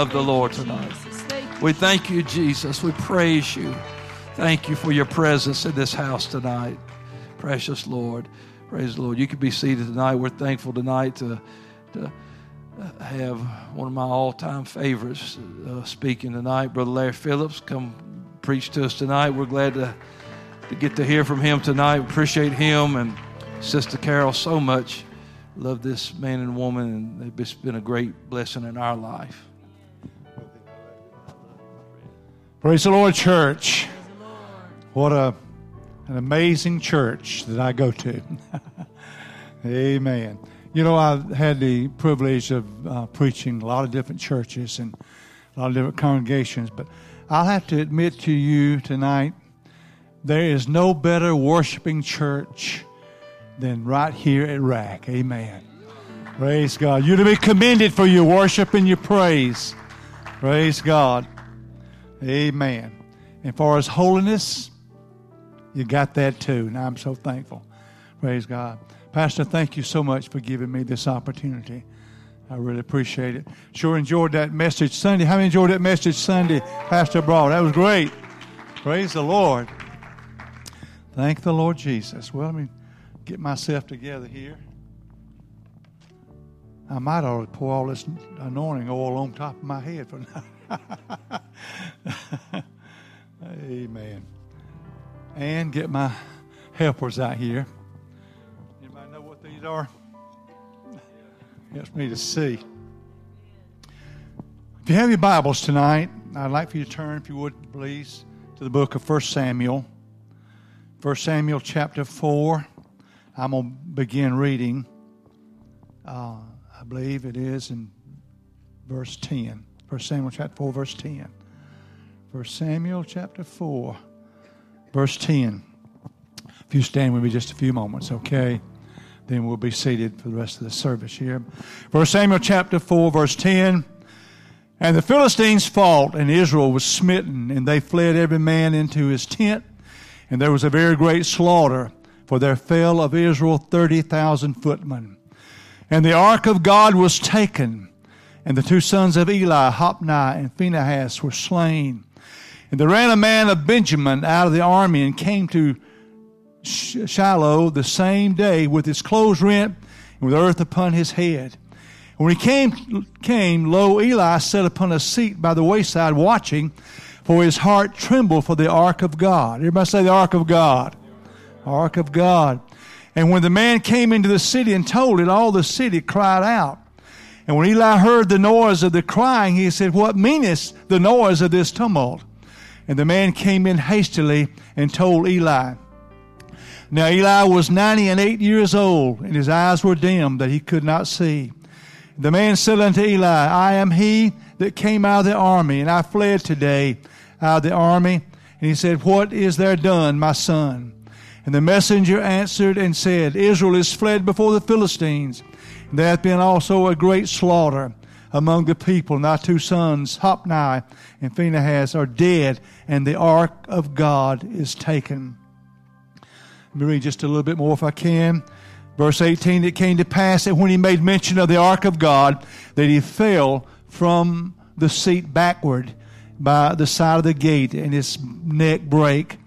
of the Lord tonight. We thank you, Jesus. We praise you. Thank you for your presence in this house tonight. Precious Lord. Praise the Lord. You can be seated tonight. We're thankful tonight to, to uh, have one of my all time favorites uh, speaking tonight, Brother Larry Phillips. Come preach to us tonight. We're glad to, to get to hear from him tonight. Appreciate him and Sister Carol so much. Love this man and woman, and they've been a great blessing in our life. Praise the Lord, church. What a, an amazing church that I go to. Amen. You know, I've had the privilege of uh, preaching a lot of different churches and a lot of different congregations, but I'll have to admit to you tonight there is no better worshiping church than right here at Rack. Amen. Praise God. You're to be commended for your worship and your praise. Praise God. Amen. And for his holiness, you got that too. And I'm so thankful. Praise God. Pastor, thank you so much for giving me this opportunity. I really appreciate it. Sure enjoyed that message Sunday. How many enjoyed that message Sunday, Pastor Broad? That was great. Praise the Lord. Thank the Lord Jesus. Well, let me get myself together here. I might ought to pour all this anointing oil on top of my head for now. Amen. And get my helpers out here. Anybody know what these are? Helps me to see. If you have your Bibles tonight, I'd like for you to turn, if you would, please, to the book of 1 Samuel. 1 Samuel chapter 4. I'm going to begin reading. Uh, I believe it is in verse 10. 1 Samuel chapter 4, verse 10. 1 Samuel chapter 4, verse 10. If you stand with me just a few moments, okay? Then we'll be seated for the rest of the service here. 1 Samuel chapter 4, verse 10. And the Philistines fought, and Israel was smitten, and they fled every man into his tent. And there was a very great slaughter, for there fell of Israel 30,000 footmen. And the ark of God was taken and the two sons of Eli, Hophni and Phinehas, were slain. And there ran a man of Benjamin out of the army and came to Shiloh the same day with his clothes rent and with earth upon his head. And when he came, came, lo, Eli sat upon a seat by the wayside watching, for his heart trembled for the ark of God. Everybody say the ark of God. Ark of God. And when the man came into the city and told it, all the city cried out. And when Eli heard the noise of the crying, he said, What meanest the noise of this tumult? And the man came in hastily and told Eli. Now Eli was ninety and eight years old, and his eyes were dim that he could not see. The man said unto Eli, I am he that came out of the army, and I fled today out of the army. And he said, What is there done, my son? And the messenger answered and said, Israel is fled before the Philistines And there hath been also a great slaughter among the people, and thy two sons, Hophni and Phinehas, are dead, and the ark of God is taken. Let me read just a little bit more if I can. Verse 18, it came to pass that when he made mention of the ark of God, that he fell from the seat backward by the side of the gate, and his neck brake,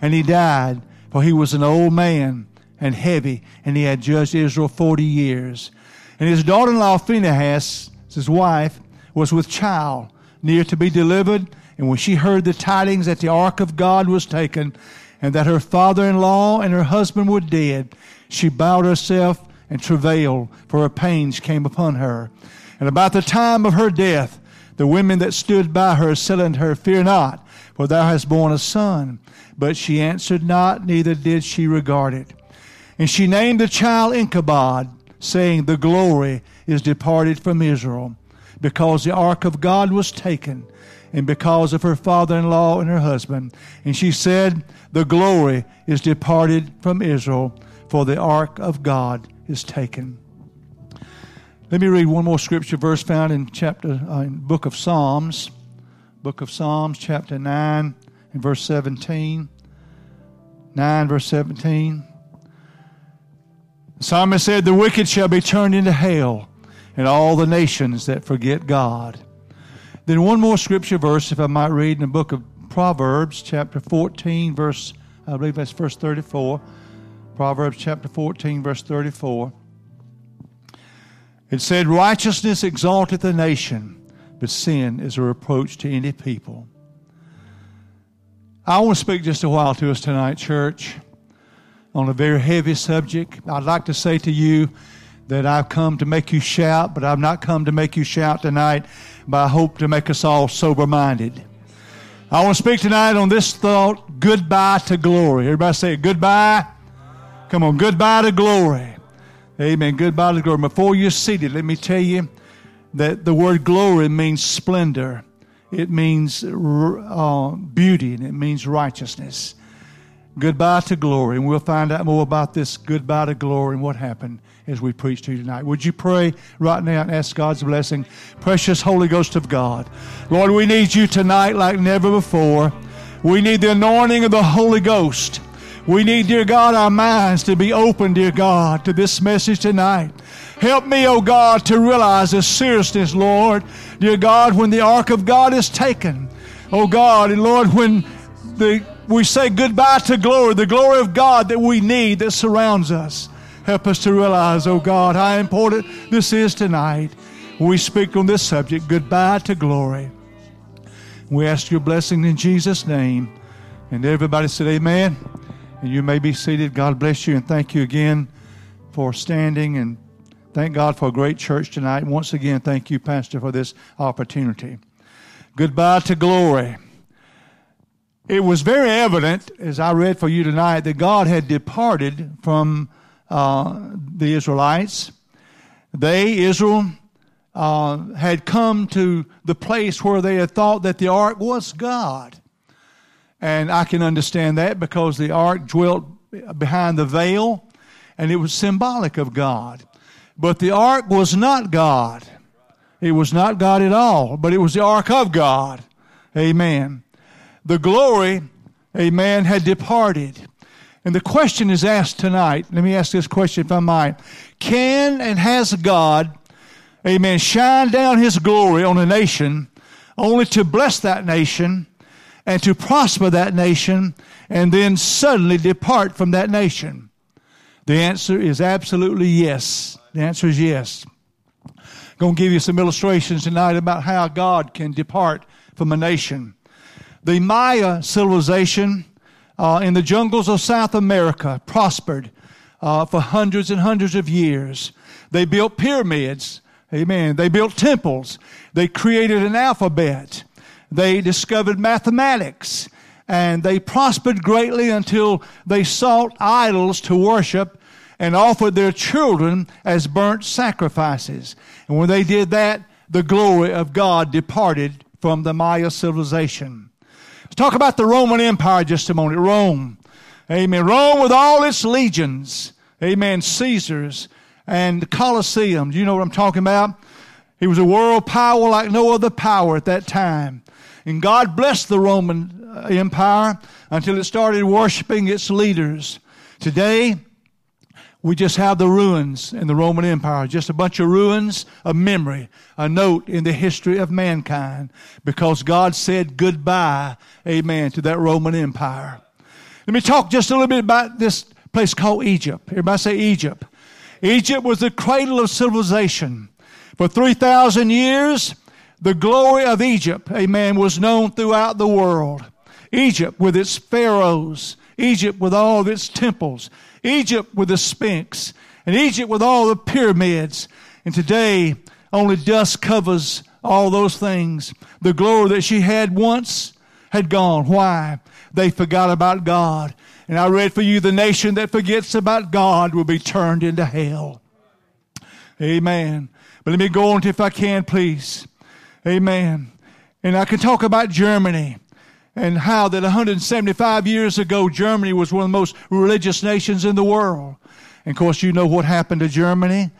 and he died, for he was an old man and heavy, and he had judged Israel forty years. And his daughter in law, Phinehas, his wife, was with child, near to be delivered. And when she heard the tidings that the ark of God was taken, and that her father in law and her husband were dead, she bowed herself and travailed, for her pains came upon her. And about the time of her death, the women that stood by her said unto her, Fear not, for thou hast borne a son. But she answered not, neither did she regard it. And she named the child Ichabod saying, The glory is departed from Israel, because the ark of God was taken, and because of her father in law and her husband. And she said, The glory is departed from Israel, for the ark of God is taken. Let me read one more scripture verse found in chapter uh, in book of Psalms, book of Psalms, chapter nine and verse seventeen. Nine verse seventeen. The psalmist said, The wicked shall be turned into hell, and all the nations that forget God. Then one more scripture verse, if I might read in the book of Proverbs, chapter 14, verse, I believe that's verse 34. Proverbs chapter 14, verse 34. It said, Righteousness exalteth a nation, but sin is a reproach to any people. I want to speak just a while to us tonight, church, on a very heavy subject. I'd like to say to you that I've come to make you shout, but I've not come to make you shout tonight but I hope to make us all sober minded. I want to speak tonight on this thought goodbye to glory. Everybody say goodbye. Come on, goodbye to glory. Amen. Goodbye to glory. Before you're seated, let me tell you that the word glory means splendor, it means uh, beauty, and it means righteousness. Goodbye to glory. And we'll find out more about this goodbye to glory and what happened as we preach to you tonight. Would you pray right now and ask God's blessing? Precious Holy Ghost of God. Lord, we need you tonight like never before. We need the anointing of the Holy Ghost. We need, dear God, our minds to be open, dear God, to this message tonight. Help me, O oh God, to realize the seriousness, Lord, dear God, when the ark of God is taken. Oh God, and Lord, when the, we say goodbye to glory, the glory of God that we need that surrounds us. Help us to realize, oh God, how important this is tonight. We speak on this subject, goodbye to glory. We ask your blessing in Jesus' name. And everybody said, Amen. And you may be seated. God bless you and thank you again for standing and thank God for a great church tonight. Once again, thank you, Pastor, for this opportunity. Goodbye to glory. It was very evident, as I read for you tonight, that God had departed from uh, the Israelites. They, Israel, uh, had come to the place where they had thought that the ark was God. And I can understand that because the ark dwelt behind the veil and it was symbolic of God. But the ark was not God. It was not God at all, but it was the ark of God. Amen. The glory, amen, had departed. And the question is asked tonight. Let me ask this question if I might. Can and has God, amen, shine down his glory on a nation only to bless that nation and to prosper that nation and then suddenly depart from that nation? The answer is absolutely yes. The answer is yes. I'm going to give you some illustrations tonight about how God can depart from a nation. The Maya civilization uh, in the jungles of South America prospered uh, for hundreds and hundreds of years. They built pyramids. Amen. They built temples. They created an alphabet. They discovered mathematics. And they prospered greatly until they sought idols to worship and offered their children as burnt sacrifices. And when they did that, the glory of God departed from the Maya civilization. Let's talk about the Roman Empire just a moment. Rome. Amen. Rome with all its legions. Amen. Caesars and the Colosseum. Do you know what I'm talking about? He was a world power like no other power at that time. And God blessed the Roman uh, Empire until it started worshiping its leaders. Today, we just have the ruins in the Roman Empire, just a bunch of ruins, a memory, a note in the history of mankind, because God said goodbye, amen, to that Roman Empire. Let me talk just a little bit about this place called Egypt. Everybody say Egypt. Egypt was the cradle of civilization. For 3,000 years, the glory of Egypt, amen, was known throughout the world. Egypt with its pharaohs, Egypt with all of its temples, Egypt with the Sphinx, and Egypt with all the pyramids. And today, only dust covers all those things. The glory that she had once had gone. Why? They forgot about God. And I read for you the nation that forgets about God will be turned into hell. Amen. But let me go on if I can, please. Amen. And I can talk about Germany and how that 175 years ago Germany was one of the most religious nations in the world. And of course, you know what happened to Germany.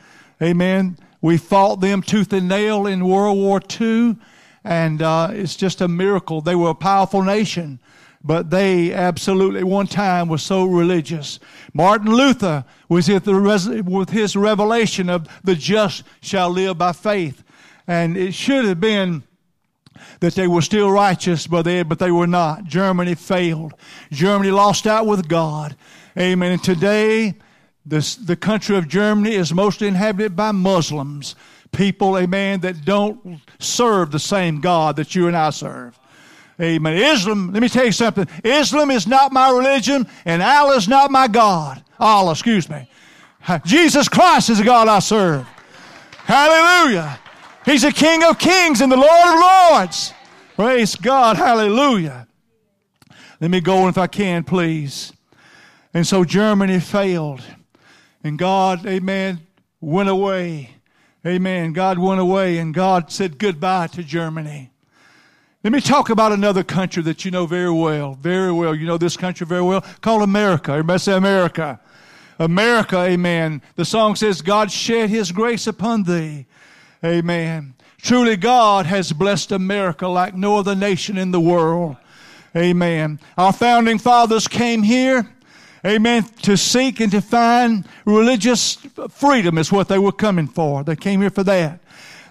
Amen. We fought them tooth and nail in World War II, and uh, it's just a miracle. They were a powerful nation, but they absolutely one time were so religious. Martin Luther was with his revelation of the just shall live by faith, and it should have been that they were still righteous, but they, but they were not. Germany failed. Germany lost out with God. Amen. And today, this, the country of Germany is mostly inhabited by Muslims, people, amen, that don't serve the same God that you and I serve. Amen. Islam, let me tell you something. Islam is not my religion, and Allah is not my God. Allah, excuse me. Jesus Christ is the God I serve. Hallelujah. He's the King of kings and the Lord of lords. Praise God. Hallelujah. Let me go if I can, please. And so Germany failed. And God, amen, went away. Amen. God went away and God said goodbye to Germany. Let me talk about another country that you know very well. Very well. You know this country very well called America. Everybody say America. America, amen. The song says, God shed his grace upon thee. Amen. Truly, God has blessed America like no other nation in the world. Amen. Our founding fathers came here, amen, to seek and to find religious freedom, is what they were coming for. They came here for that.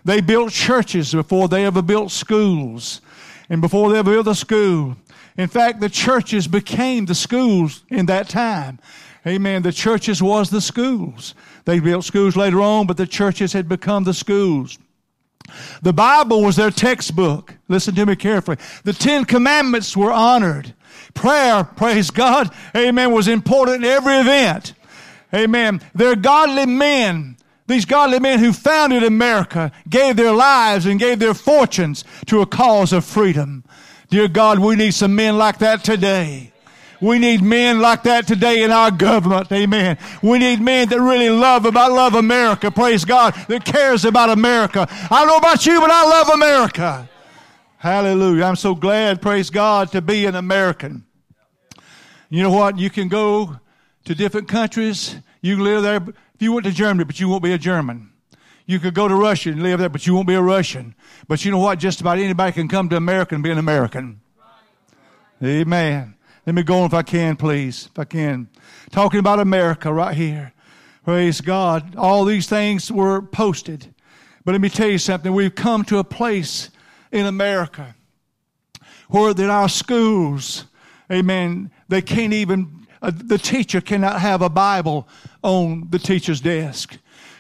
They built churches before they ever built schools, and before they ever built a school. In fact, the churches became the schools in that time. Amen. The churches was the schools. They built schools later on, but the churches had become the schools. The Bible was their textbook. Listen to me carefully. The Ten Commandments were honored. Prayer, praise God, amen, was important in every event. Amen. They're godly men. These godly men who founded America gave their lives and gave their fortunes to a cause of freedom. Dear God, we need some men like that today. We need men like that today in our government. Amen. We need men that really love about love America. Praise God. That cares about America. I don't know about you, but I love America. Hallelujah. I'm so glad, praise God, to be an American. You know what? You can go to different countries. You can live there. If you went to Germany, but you won't be a German. You could go to Russia and live there, but you won't be a Russian. But you know what? Just about anybody can come to America and be an American. Amen. Let me go on if I can, please. If I can. Talking about America right here. Praise God. All these things were posted. But let me tell you something. We've come to a place in America where that our schools, amen, they can't even, uh, the teacher cannot have a Bible on the teacher's desk.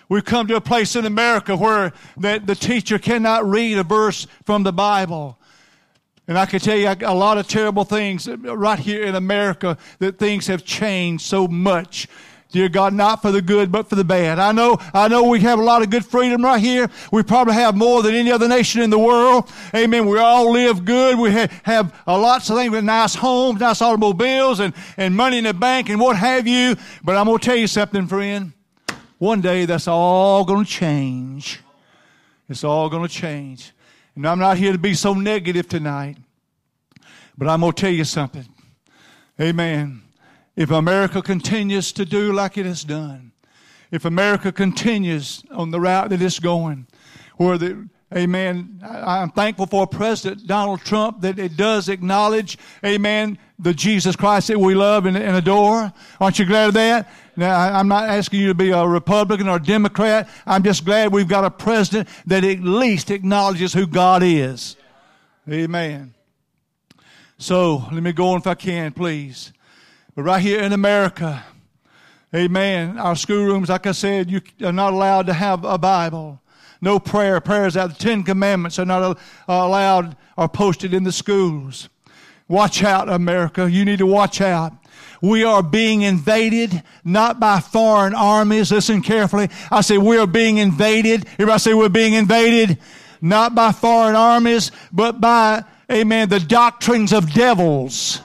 We've come to a place in America where that the teacher cannot read a verse from the Bible. And I can tell you a lot of terrible things right here in America that things have changed so much. Dear God, not for the good, but for the bad. I know, I know we have a lot of good freedom right here. We probably have more than any other nation in the world. Amen. We all live good. We have, have a lots of things with nice homes, nice automobiles, and, and money in the bank and what have you. But I'm going to tell you something, friend. One day that's all going to change. It's all going to change. And I'm not here to be so negative tonight, but I'm going to tell you something. Amen. If America continues to do like it has done, if America continues on the route that it's going, where the Amen. I'm thankful for President Donald Trump that it does acknowledge, amen, the Jesus Christ that we love and, and adore. Aren't you glad of that? Now, I'm not asking you to be a Republican or a Democrat. I'm just glad we've got a president that at least acknowledges who God is. Amen. So, let me go on if I can, please. But right here in America, amen, our schoolrooms, like I said, you are not allowed to have a Bible. No prayer. Prayers out. of The Ten Commandments are not uh, allowed or posted in the schools. Watch out, America. You need to watch out. We are being invaded not by foreign armies. Listen carefully. I say we are being invaded. Everybody say we're being invaded not by foreign armies, but by, amen, the doctrines of devils.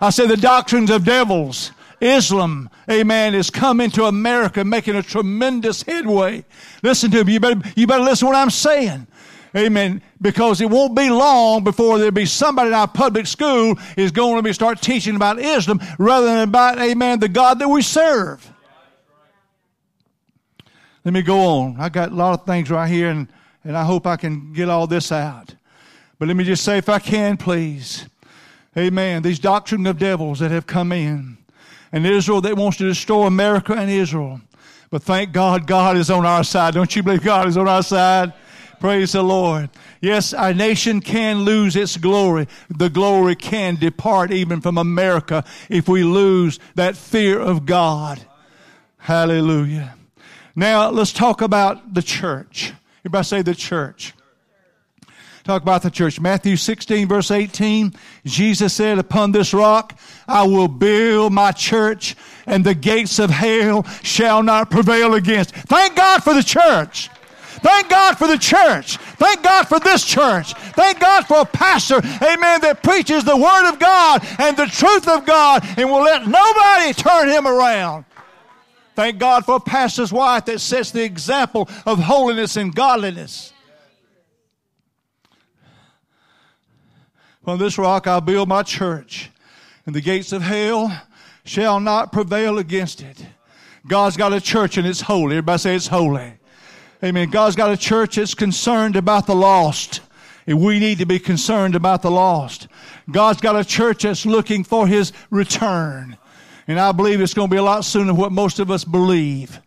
I say the doctrines of devils. Islam, amen, has come into America making a tremendous headway. Listen to me. You better, you better listen to what I'm saying. Amen. Because it won't be long before there'll be somebody in our public school is going to be start teaching about Islam rather than about, amen, the God that we serve. Let me go on. I got a lot of things right here and, and I hope I can get all this out. But let me just say, if I can, please. Amen. These doctrine of devils that have come in and Israel that wants to destroy America and Israel. But thank God, God is on our side. Don't you believe God is on our side? Praise the Lord. Yes, our nation can lose its glory. The glory can depart even from America if we lose that fear of God. Hallelujah. Now let's talk about the church. Everybody say the church. Talk about the church. Matthew 16 verse 18. Jesus said, upon this rock I will build my church and the gates of hell shall not prevail against. Thank God for the church. Thank God for the church. Thank God for this church. Thank God for a pastor, amen, that preaches the Word of God and the truth of God and will let nobody turn him around. Thank God for a pastor's wife that sets the example of holiness and godliness. From this rock I'll build my church, and the gates of hell shall not prevail against it. God's got a church and it's holy. Everybody say it's holy. Amen. God's got a church that's concerned about the lost. And we need to be concerned about the lost. God's got a church that's looking for his return. And I believe it's going to be a lot sooner than what most of us believe.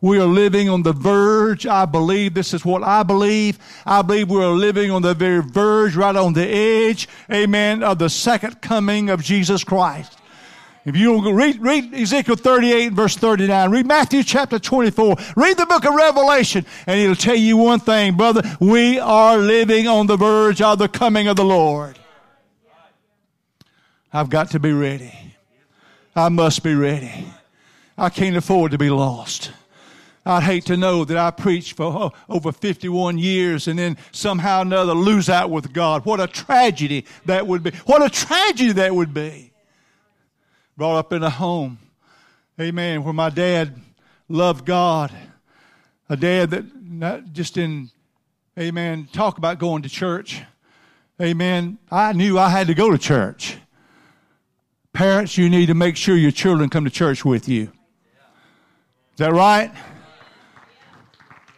We are living on the verge. I believe this is what I believe. I believe we are living on the very verge, right on the edge, amen, of the second coming of Jesus Christ. If you read, read Ezekiel 38 verse 39, read Matthew chapter 24, read the book of Revelation, and it'll tell you one thing, brother. We are living on the verge of the coming of the Lord. I've got to be ready. I must be ready. I can't afford to be lost. I'd hate to know that I preached for oh, over 51 years and then somehow or another lose out with God. What a tragedy that would be. What a tragedy that would be brought up in a home, amen, where my dad loved God. A dad that not just didn't, amen, talk about going to church. Amen. I knew I had to go to church. Parents, you need to make sure your children come to church with you. Is that right?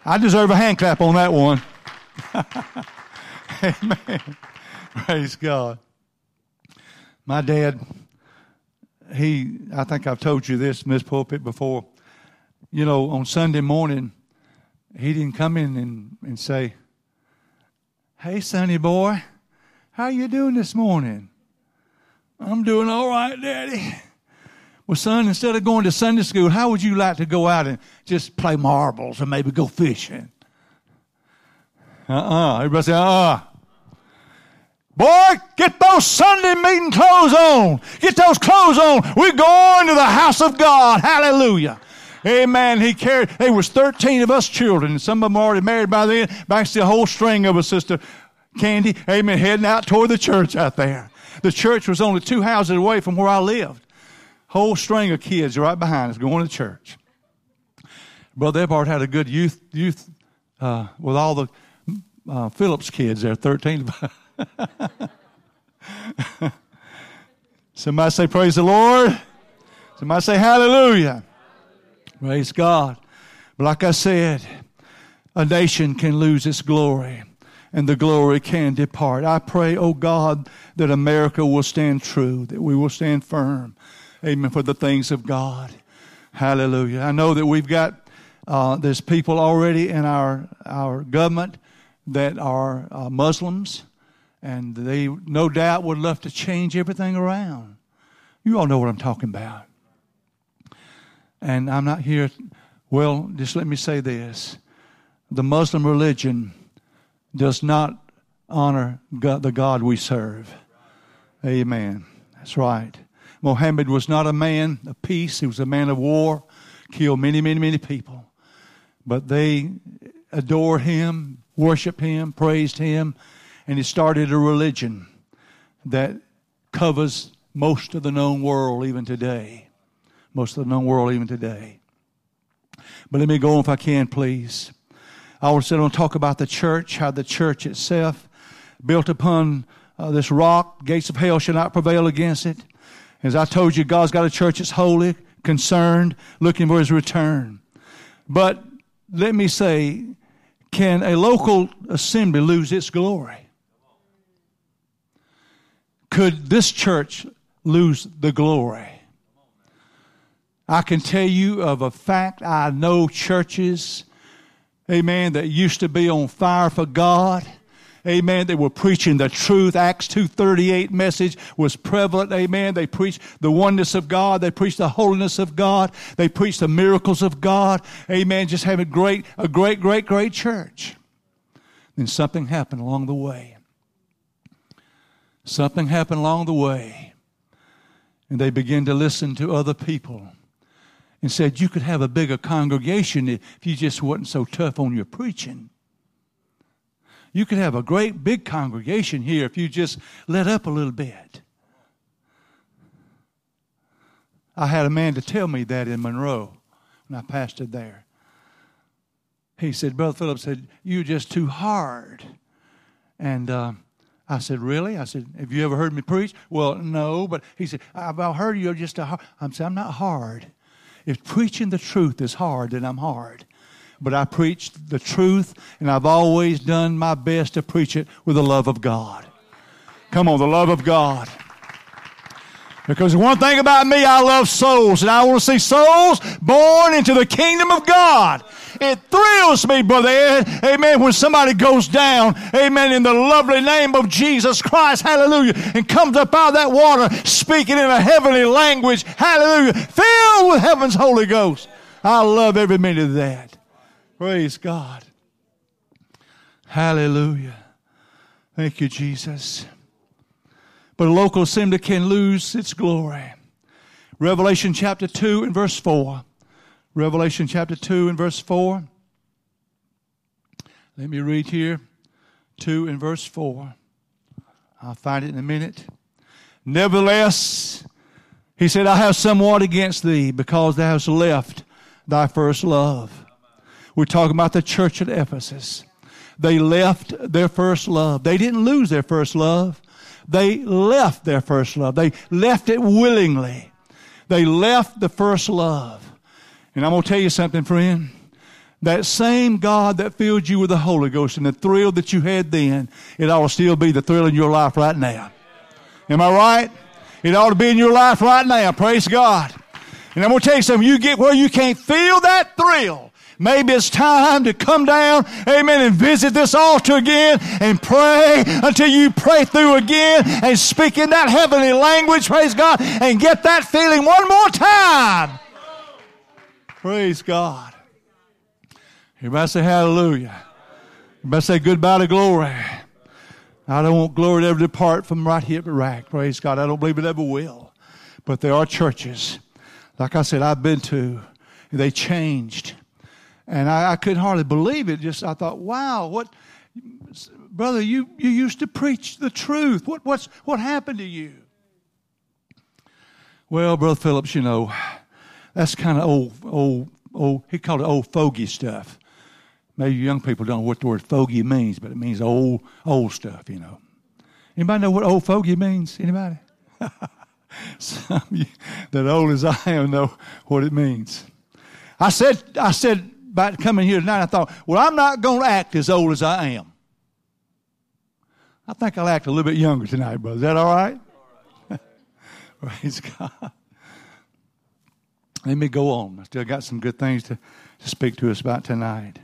I deserve a hand clap on that one. Amen. Praise God. My dad he, I think I've told you this Miss pulpit before. You know, on Sunday morning, he didn't come in and, and say, Hey, Sonny boy, how you doing this morning? I'm doing all right, Daddy. Well, son, instead of going to Sunday school, how would you like to go out and just play marbles or maybe go fishing? Uh-uh. Everybody say, uh-uh. Boy, get those Sunday meeting clothes on. Get those clothes on. We're going to the house of God. Hallelujah. Amen. He carried, there was 13 of us children. Some of them already married by then. Back to the whole string of us, sister, Candy. Amen. Heading out toward the church out there. The church was only two houses away from where I lived. Whole string of kids right behind us going to church. Brother Ephart had a good youth, youth, uh, with all the uh, Phillips kids there, 13. Somebody say, Praise the Lord. Somebody say, Hallelujah. Praise God. But like I said, a nation can lose its glory and the glory can depart. I pray, oh God, that America will stand true, that we will stand firm. Amen. For the things of God. Hallelujah. I know that we've got, uh, there's people already in our, our government that are uh, Muslims and they no doubt would love to change everything around. You all know what I'm talking about. And I'm not here, well, just let me say this. The Muslim religion does not honor God, the God we serve. Amen. That's right. Mohammed was not a man of peace, he was a man of war, killed many, many, many people. But they adored him, worshiped him, praised him, and he started a religion that covers most of the known world even today. Most of the known world even today. But let me go on if I can, please. I want to talk about the church, how the church itself, built upon uh, this rock, gates of hell shall not prevail against it. As I told you, God's got a church that's holy, concerned, looking for his return. But let me say, can a local assembly lose its glory? Could this church lose the glory? I can tell you of a fact, I know churches, amen, that used to be on fire for God. Amen. They were preaching the truth. Acts 2.38 message was prevalent. Amen. They preached the oneness of God. They preached the holiness of God. They preached the miracles of God. Amen. Just having great, a great, great, great church. Then something happened along the way. Something happened along the way. And they began to listen to other people and said you could have a bigger congregation if you just wasn't so tough on your preaching. You could have a great big congregation here if you just let up a little bit. I had a man to tell me that in Monroe when I pastored there. He said, Brother Philip said, You're just too hard. And uh, I said, Really? I said, Have you ever heard me preach? Well, no. But he said, I've heard you're just a hard. I'm saying, I'm not hard. If preaching the truth is hard, then I'm hard. But I preach the truth, and I've always done my best to preach it with the love of God. Come on, the love of God. Because one thing about me, I love souls, and I want to see souls born into the kingdom of God. It thrills me, brother Ed, amen, when somebody goes down, amen, in the lovely name of Jesus Christ, hallelujah, and comes up out of that water speaking in a heavenly language, hallelujah, filled with heaven's Holy Ghost. I love every minute of that. Praise God. Hallelujah. Thank you, Jesus. But a local assembly can lose its glory. Revelation chapter 2 and verse 4. Revelation chapter 2 and verse 4. Let me read here 2 and verse 4. I'll find it in a minute. Nevertheless, he said, I have somewhat against thee because thou hast left thy first love. We're talking about the church at Ephesus. They left their first love. They didn't lose their first love. They left their first love. They left it willingly. They left the first love. And I'm going to tell you something, friend. That same God that filled you with the Holy Ghost and the thrill that you had then, it ought to still be the thrill in your life right now. Am I right? It ought to be in your life right now. Praise God. And I'm going to tell you something. You get where you can't feel that thrill. Maybe it's time to come down, amen, and visit this altar again and pray until you pray through again and speak in that heavenly language, praise God, and get that feeling one more time. Praise God. Everybody say hallelujah. Everybody say goodbye to glory. I don't want glory to ever depart from right here at the rack. Praise God. I don't believe it ever will. But there are churches, like I said, I've been to, they changed. And I, I couldn't hardly believe it. Just I thought, wow, what brother, you, you used to preach the truth. What what's what happened to you? Well, Brother Phillips, you know, that's kind of old, old, old. He called it old fogey stuff. Maybe young people don't know what the word fogey means, but it means old, old stuff. You know. Anybody know what old fogey means? Anybody? Some you, that old as I am know what it means. I said, I said about coming here tonight. I thought, well, I'm not going to act as old as I am. I think I'll act a little bit younger tonight, brother. Is that all right? Praise God. Let me go on. I still got some good things to, to speak to us about tonight.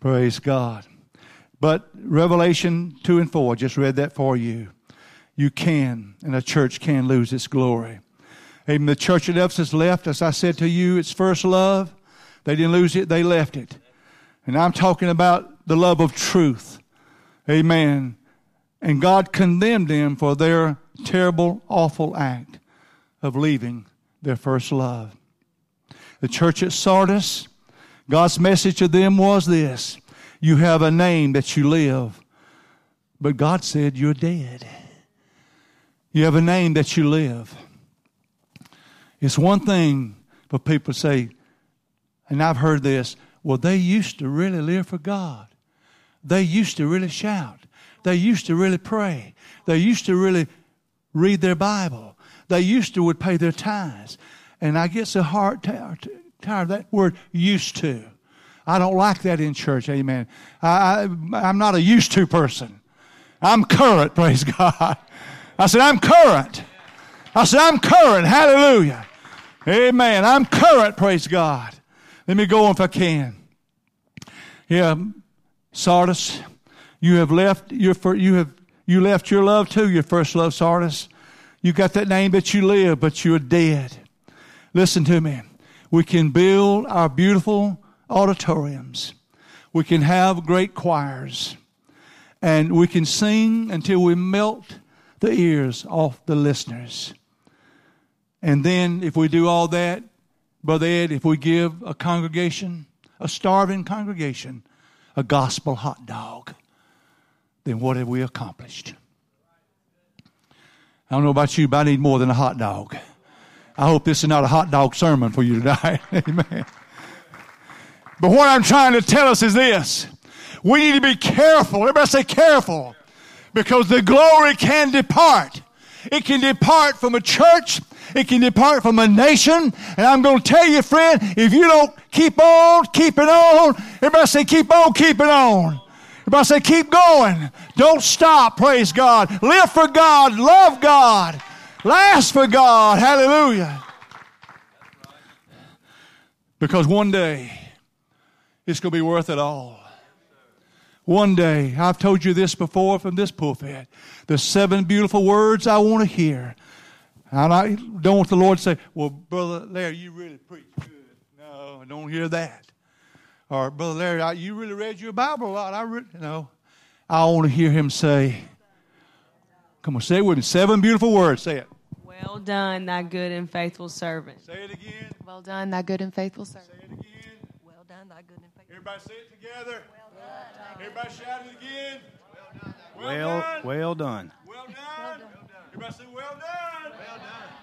Praise God. But Revelation 2 and 4, just read that for you. You can, and a church can lose its glory. Amen. The church at Ephesus left, as I said to you, its first love. They didn't lose it, they left it. And I'm talking about the love of truth. Amen. And God condemned them for their terrible, awful act of leaving their first love. The church at Sardis, God's message to them was this You have a name that you live, but God said you're dead. You have a name that you live. It's one thing for people to say, and I've heard this, well, they used to really live for God. They used to really shout. They used to really pray. They used to really read their Bible. They used to would pay their tithes. And I get so hard tired, tired of that word used to. I don't like that in church, amen. I, I, am not a used to person. I'm current, praise God. I said, I'm current. I said, I'm current, hallelujah. Amen. I'm current, praise God. Let me go on if I can. Yeah, Sardis, you have left your you have you left your love too, your first love, Sardis. You got that name, but you live, but you're dead. Listen to me. We can build our beautiful auditoriums. We can have great choirs. And we can sing until we melt the ears off the listeners. And then, if we do all that, Brother Ed, if we give a congregation, a starving congregation, a gospel hot dog, then what have we accomplished? I don't know about you, but I need more than a hot dog. I hope this is not a hot dog sermon for you tonight. Amen. But what I'm trying to tell us is this. We need to be careful. Everybody say careful. Because the glory can depart. It can depart from a church. It can depart from a nation. And I'm going to tell you, friend, if you don't keep on keeping on, everybody say keep on keeping on. Everybody say keep going. Don't stop. Praise God. Live for God. Love God. Last for God. Hallelujah. Because one day it's going to be worth it all. One day, I've told you this before from this pulpit. The seven beautiful words I want to hear. And I don't want the Lord to say, Well, Brother Larry, you really preach good. No, I don't hear that. Or, Brother Larry, you really read your Bible a lot. I re-. No. I want to hear him say, Come on, say it with me. Seven beautiful words. Say it. Well done, thy good and faithful servant. Say it again. Well done, thy good and faithful servant. Say it again. Well done, thy good and faithful. Everybody say it together. Well done. Everybody shout it again. Well, done. well done. Well done. Everybody say, well done. Well done.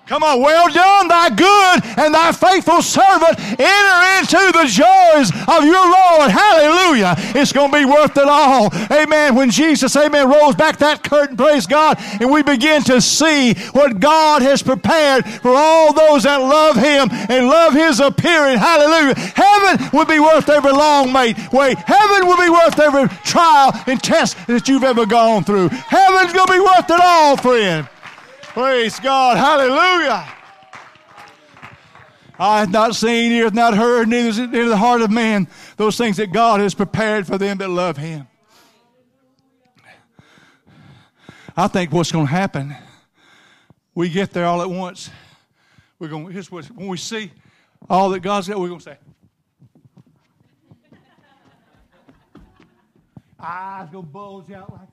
Come on, well done, thy good and thy faithful servant. Enter into the joys of your Lord. Hallelujah. It's going to be worth it all. Amen. When Jesus, amen, rolls back that curtain, praise God, and we begin to see what God has prepared for all those that love Him and love His appearing. Hallelujah. Heaven will be worth every long wait. Wait. Heaven will be worth every trial and test that you've ever gone through. Heaven's going to be worth it all, friend. Praise God. Hallelujah. I have not seen, ear hath not heard, neither is it in the heart of man those things that God has prepared for them that love Him. I think what's going to happen, we get there all at once. We're going. Here's what when we see all that God's got, we're going to say, eyes going to bulge out like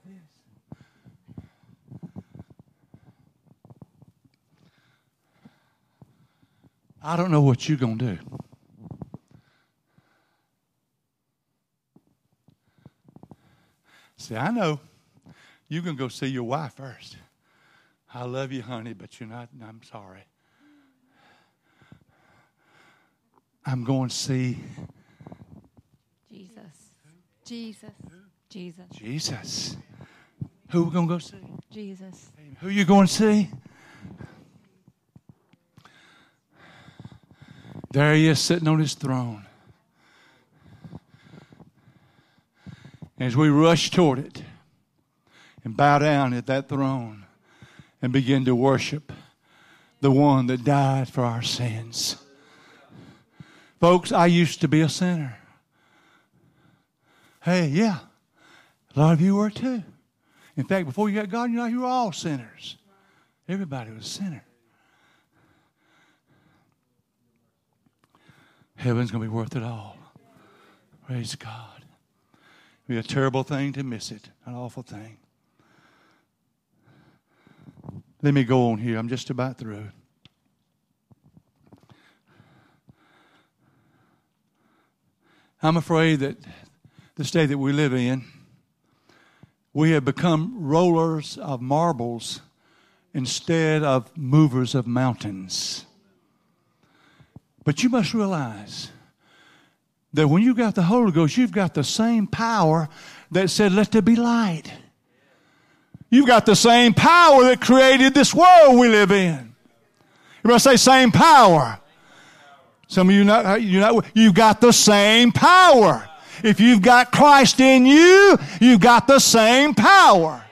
I don't know what you're going to do. See, I know you're going to go see your wife first. I love you, honey, but you're not, I'm sorry. I'm going to see Jesus. Jesus. Jesus. Jesus. Who are we going to go see? Jesus. Who are you going to see? There he is sitting on his throne. As we rush toward it and bow down at that throne and begin to worship the one that died for our sins. Folks, I used to be a sinner. Hey, yeah, a lot of you were too. In fact, before you got God, you know, you were all sinners. Everybody was a sinner. Heaven's going to be worth it all. Praise God. It'll be a terrible thing to miss it, an awful thing. Let me go on here. I'm just about through. I'm afraid that this day that we live in, we have become rollers of marbles instead of movers of mountains. But you must realize that when you got the Holy Ghost, you've got the same power that said, Let there be light. You've got the same power that created this world we live in. Everybody say, same power. Some of you not, you not, you've got the same power. If you've got Christ in you, you've got the same power.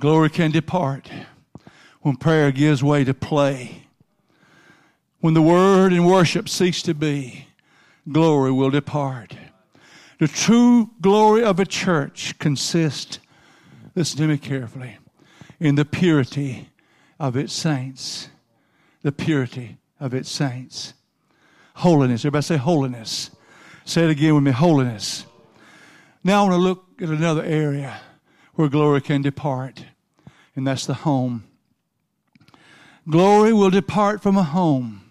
Glory can depart when prayer gives way to play. When the word and worship cease to be, glory will depart. The true glory of a church consists, listen to me carefully, in the purity of its saints. The purity of its saints. Holiness. Everybody say holiness. Say it again with me holiness. Now I want to look at another area where glory can depart, and that's the home. Glory will depart from a home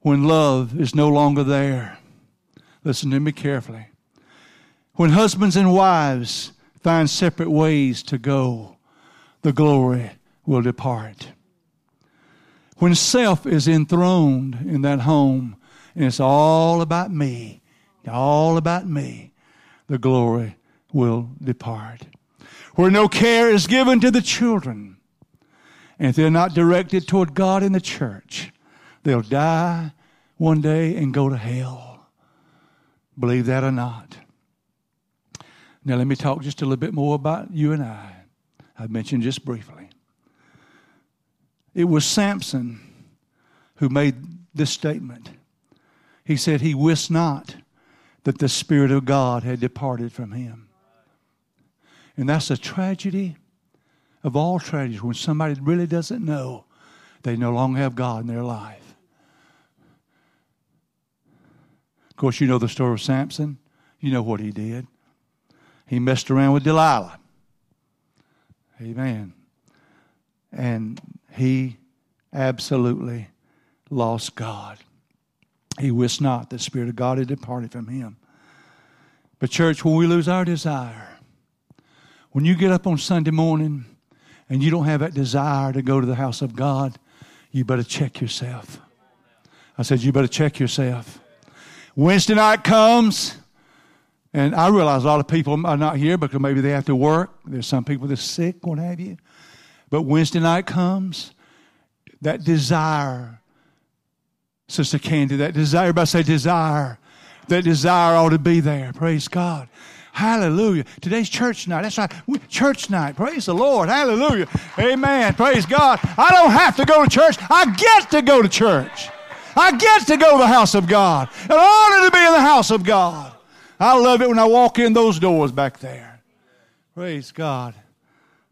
when love is no longer there. Listen to me carefully. When husbands and wives find separate ways to go, the glory will depart. When self is enthroned in that home and it's all about me, all about me, the glory will depart. Where no care is given to the children, and if they're not directed toward God in the church, they'll die one day and go to hell. Believe that or not. Now, let me talk just a little bit more about you and I. I mentioned just briefly. It was Samson who made this statement. He said, He wist not that the Spirit of God had departed from him. And that's a tragedy of all tragedies when somebody really doesn't know they no longer have God in their life. Of course, you know the story of Samson. You know what he did. He messed around with Delilah. Amen. And he absolutely lost God. He wist not the Spirit of God had departed from him. But, church, when we lose our desire, when you get up on Sunday morning and you don't have that desire to go to the house of God, you better check yourself. I said, You better check yourself. Wednesday night comes, and I realize a lot of people are not here because maybe they have to work. There's some people that's sick, what have you. But Wednesday night comes, that desire Sister Candy, that desire, everybody say desire. That desire ought to be there. Praise God. Hallelujah. Today's church night. That's right. Church night. Praise the Lord. Hallelujah. Amen. Praise God. I don't have to go to church. I get to go to church. I get to go to the house of God. An honor to be in the house of God. I love it when I walk in those doors back there. Praise God.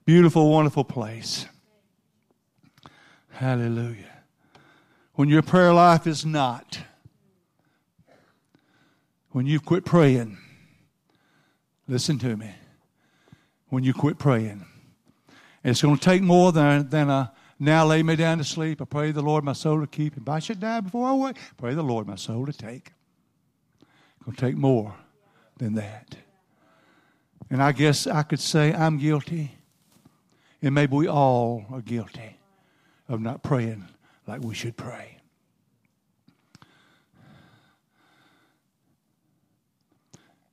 Beautiful, wonderful place. Hallelujah when your prayer life is not, when you've quit praying, listen to me. When you quit praying, it's going to take more than, than a now lay me down to sleep. I pray the Lord my soul to keep. If I should die before I wake, pray the Lord my soul to take. It's going to take more than that. And I guess I could say I'm guilty, and maybe we all are guilty of not praying like we should pray.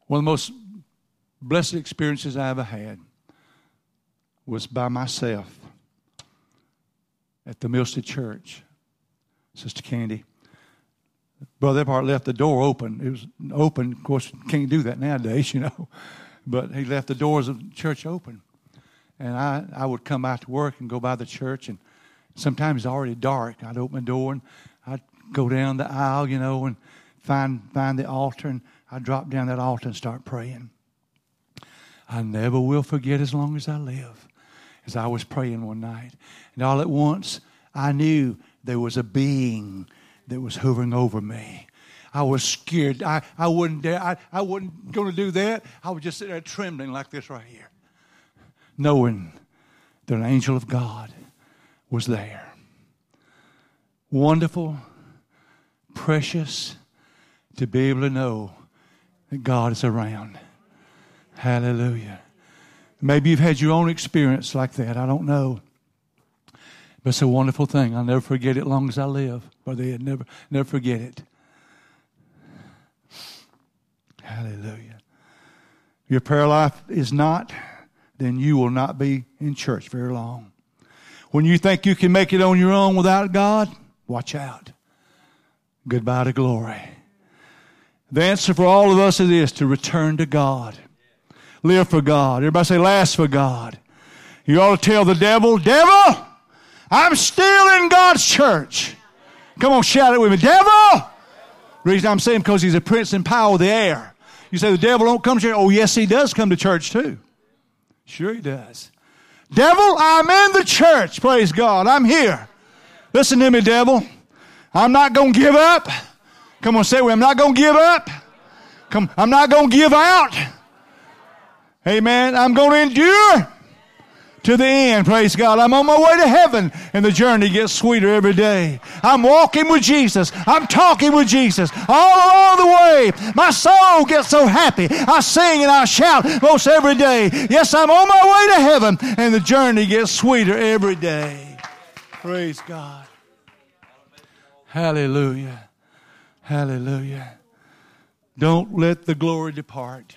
One of the most blessed experiences I ever had was by myself at the Milstead Church. Sister Candy. Brother Epart left the door open. It was open. Of course, can't do that nowadays, you know. But he left the doors of the church open. And I, I would come out to work and go by the church, and sometimes it's already dark. I'd open the door and I'd go down the aisle, you know, and find find the altar, and I'd drop down that altar and start praying. I never will forget as long as I live, as I was praying one night, and all at once I knew there was a being that was hovering over me. I was scared. I, I wouldn't dare. I, I wasn't going to do that. I was just sitting there trembling like this right here, knowing that an angel of God was there. Wonderful, precious to be able to know that God is around. Hallelujah. Maybe you've had your own experience like that. I don't know. But it's a wonderful thing. I'll never forget it long as I live. Brother Ed, never, never forget it. Hallelujah. Your prayer life is not, then you will not be in church very long. When you think you can make it on your own without God, watch out. Goodbye to glory. The answer for all of us is this to return to God. Live for God. Everybody say, last for God. You ought to tell the devil, devil, I'm still in God's church. Come on, shout it with me. Devil! The Reason I'm saying because he's a prince in power of the air. You say the devil don't come to church. Oh, yes, he does come to church too. Sure he does. Devil, I'm in the church. Praise God. I'm here. Listen to me, devil. I'm not going to give up. Come on, say it with me. I'm not going to give up. Come, I'm not going to give out. Amen. I'm going to endure to the end. Praise God. I'm on my way to heaven and the journey gets sweeter every day. I'm walking with Jesus. I'm talking with Jesus all along the way. My soul gets so happy. I sing and I shout most every day. Yes, I'm on my way to heaven and the journey gets sweeter every day. Praise God. Hallelujah. Hallelujah. Don't let the glory depart.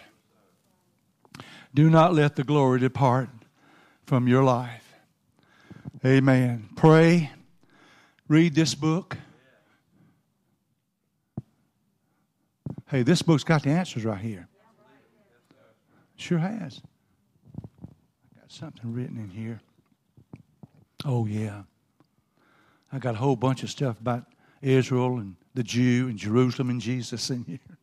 Do not let the glory depart from your life. Amen. Pray. Read this book. Hey, this book's got the answers right here. Sure has. I got something written in here. Oh, yeah. I got a whole bunch of stuff about Israel and the Jew and Jerusalem and Jesus in here.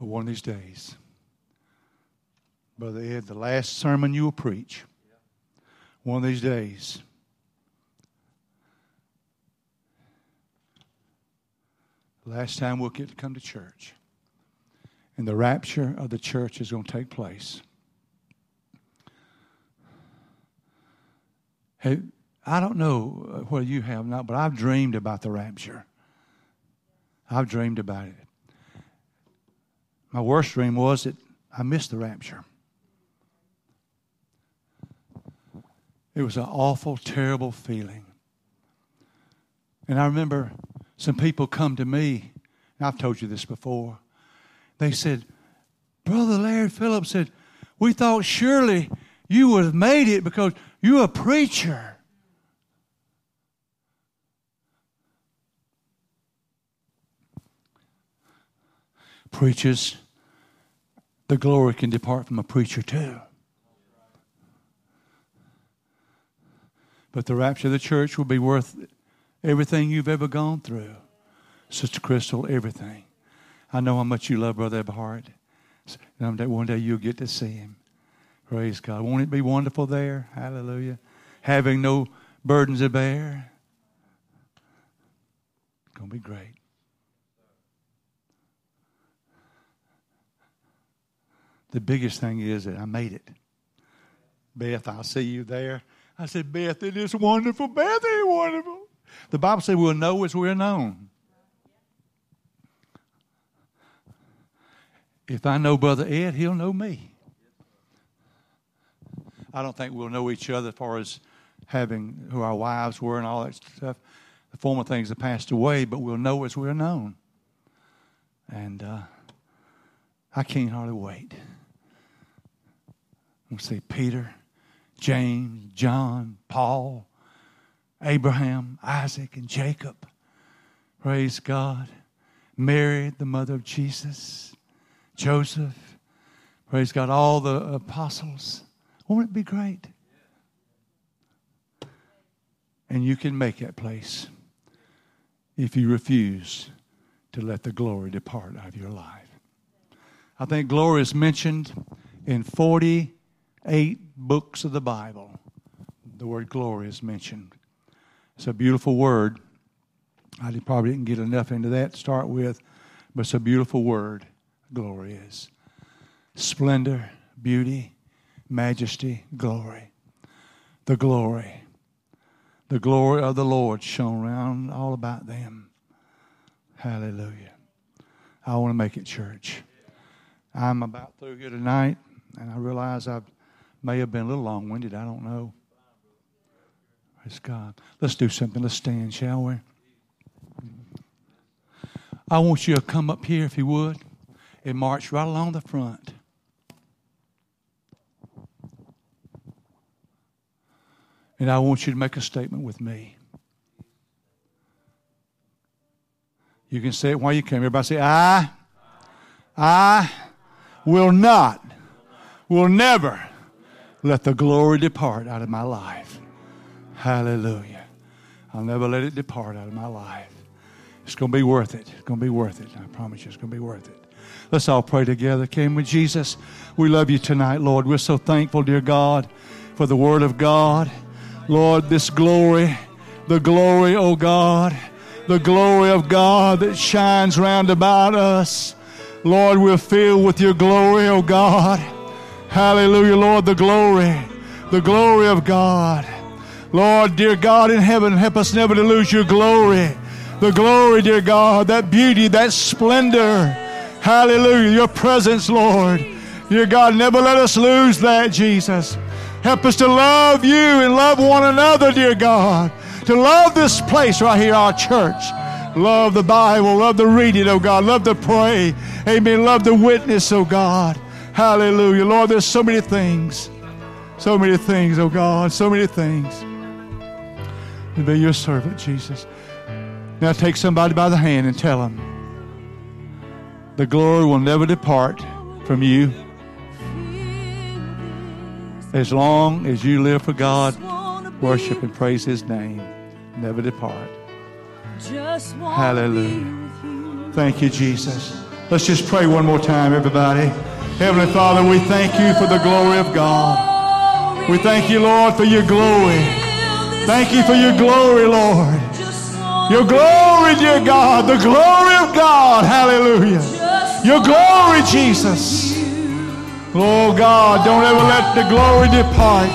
But one of these days, Brother Ed, the last sermon you will preach, one of these days, last time we'll get to come to church, and the rapture of the church is going to take place. Hey, I don't know uh, what you have not, but I've dreamed about the rapture. I've dreamed about it. My worst dream was that I missed the rapture. It was an awful, terrible feeling. And I remember some people come to me, and I've told you this before. They said, Brother Larry Phillips said, We thought surely you would have made it because you're a preacher. Preachers, the glory can depart from a preacher too. But the rapture of the church will be worth everything you've ever gone through. Sister Crystal, everything. I know how much you love Brother Eberhard. One day you'll get to see him. Praise God. Won't it be wonderful there? Hallelujah. Having no burdens to bear. It's going to be great. The biggest thing is that I made it. Beth, I'll see you there. I said, Beth, it is wonderful. Beth, it is wonderful. The Bible said we'll know as we're known. If I know Brother Ed, he'll know me. I don't think we'll know each other as far as having who our wives were and all that stuff. The former things have passed away, but we'll know as we're known. And uh, I can't hardly wait. We'll see Peter. James, John, Paul, Abraham, Isaac, and Jacob. Praise God. Mary, the mother of Jesus, Joseph. Praise God. All the apostles. Won't it be great? And you can make that place if you refuse to let the glory depart out of your life. I think glory is mentioned in 48 books of the Bible, the word glory is mentioned. It's a beautiful word. I probably didn't get enough into that to start with, but it's a beautiful word. Glory is splendor, beauty, majesty, glory. The glory. The glory of the Lord shone around all about them. Hallelujah. I want to make it church. I'm about through here tonight, and I realize I've May have been a little long winded. I don't know. Praise God. Let's do something. Let's stand, shall we? I want you to come up here, if you would, and march right along the front. And I want you to make a statement with me. You can say it while you can. Everybody say, I, I will not, will never let the glory depart out of my life. Hallelujah. I'll never let it depart out of my life. It's going to be worth it. It's going to be worth it. I promise you, it's going to be worth it. Let's all pray together. Came with Jesus. We love you tonight, Lord. We're so thankful, dear God, for the Word of God. Lord, this glory, the glory, oh God, the glory of God that shines round about us. Lord, we're filled with your glory, oh God. Hallelujah, Lord, the glory, the glory of God. Lord, dear God in heaven, help us never to lose your glory. The glory, dear God, that beauty, that splendor. Hallelujah, your presence, Lord. Dear God, never let us lose that, Jesus. Help us to love you and love one another, dear God. To love this place right here, our church. Love the Bible, love the reading, oh God. Love to pray. Amen. Love the witness, oh God. Hallelujah. Lord, there's so many things. So many things, oh God. So many things. To be your servant, Jesus. Now take somebody by the hand and tell them the glory will never depart from you as long as you live for God, worship and praise His name. Never depart. Hallelujah. Thank you, Jesus. Let's just pray one more time, everybody. Heavenly Father, we thank you for the glory of God. We thank you, Lord, for your glory. Thank you for your glory, Lord. Your glory, dear God, the glory of God. Hallelujah. Your glory, Jesus. Oh God, don't ever let the glory depart.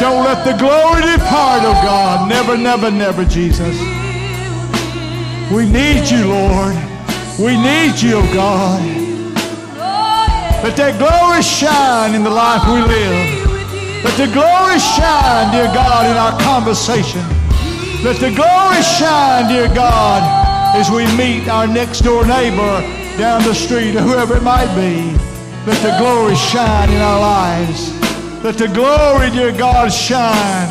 Don't let the glory depart, oh God. Never, never, never, Jesus. We need you, Lord. We need you, oh God. Let that glory shine in the life we live. Let the glory shine, dear God, in our conversation. Let the glory shine, dear God, as we meet our next door neighbor down the street or whoever it might be. Let the glory shine in our lives. Let the glory, dear God, shine.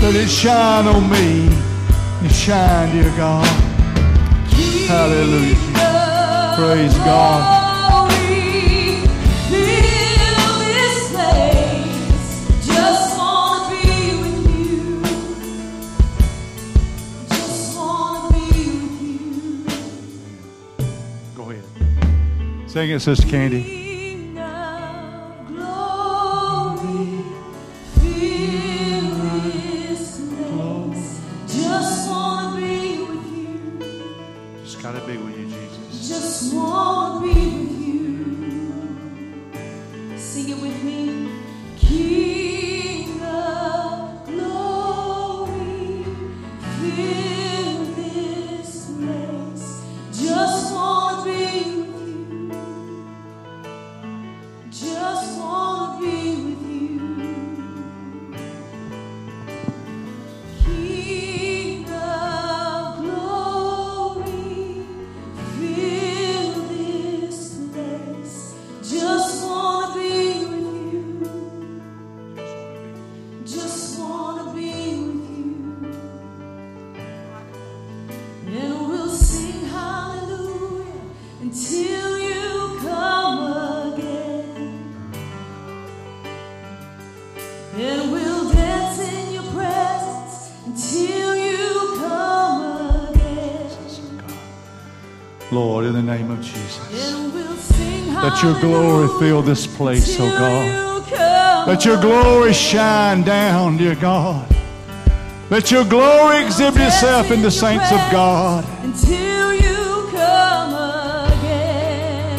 Let it shine on me. And shine, dear God. Hallelujah. Praise God. Sing it, Sister Candy. In the name of Jesus. Let your glory fill this place, oh God. Let your glory shine down, dear God. Let your glory exhibit itself in the saints of God. until you come again.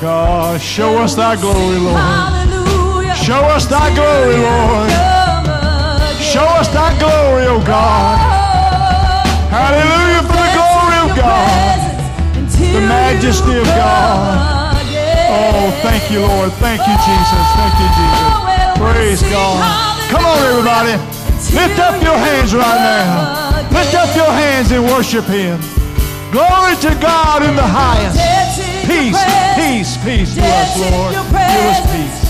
God, show us thy glory, Lord. Hallelujah. Show us thy glory, Lord. Show us thy glory, oh God. Hallelujah majesty of God. Oh, thank you, Lord. Thank you, Jesus. Thank you, Jesus. Praise God. Come on, everybody. Lift up your hands right now. Lift up your hands and worship Him. Glory to God in the highest. Peace, peace, peace to us, Lord. Give us peace.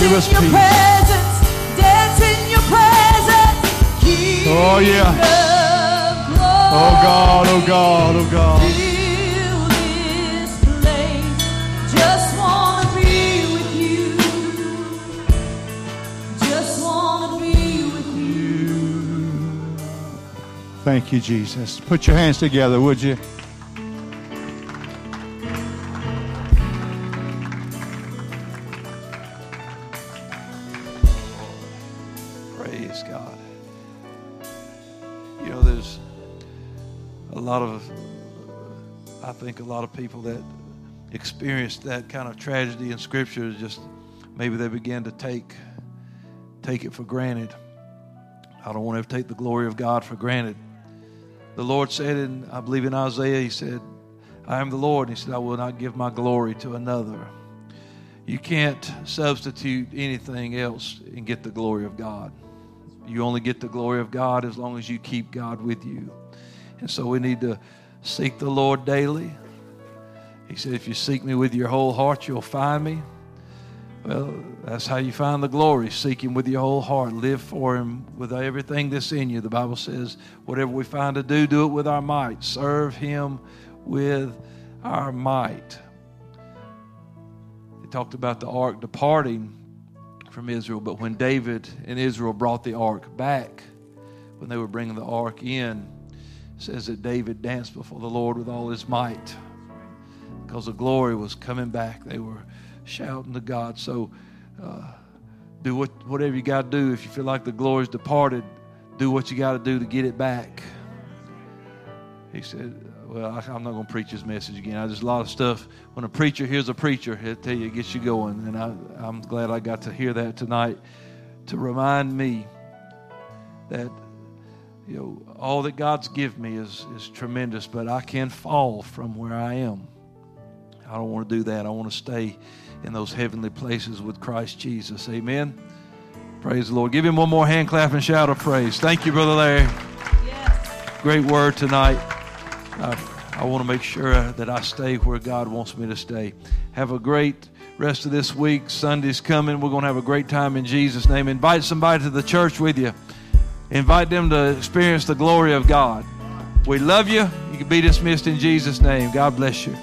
Give us your peace. presence. Dance in. Oh, yeah. Oh, God, oh, God, oh, God. Thank you, Jesus. Put your hands together, would you? Praise God. You know, there's a lot of, I think, a lot of people that experienced that kind of tragedy in Scripture. Just maybe they began to take take it for granted. I don't want to take the glory of God for granted. The Lord said, in I believe in Isaiah, He said, "I am the Lord." He said, "I will not give my glory to another." You can't substitute anything else and get the glory of God. You only get the glory of God as long as you keep God with you. And so we need to seek the Lord daily. He said, If you seek me with your whole heart, you'll find me. Well, that's how you find the glory. Seek Him with your whole heart. Live for Him with everything that's in you. The Bible says, whatever we find to do, do it with our might. Serve Him with our might. He talked about the ark departing from Israel, but when David and Israel brought the ark back, when they were bringing the ark in, it says that David danced before the Lord with all his might because the glory was coming back. They were shouting to God. So uh, do what, whatever you got to do. If you feel like the glory's departed, do what you got to do to get it back. He said, well, I, am not going to preach this message again. I just a lot of stuff. When a preacher hears a preacher, he'll tell you, it gets you going. And I, I'm glad I got to hear that tonight to remind me that you know all that God's given me is is tremendous, but I can fall from where I am. I don't want to do that. I want to stay in those heavenly places with Christ Jesus. Amen. Praise the Lord. Give him one more hand clap and shout of praise. Thank you, Brother Larry. Yes. Great word tonight. I, I want to make sure that I stay where God wants me to stay. Have a great rest of this week. Sunday's coming. We're going to have a great time in Jesus' name. Invite somebody to the church with you. Invite them to experience the glory of God. We love you. You can be dismissed in Jesus' name. God bless you.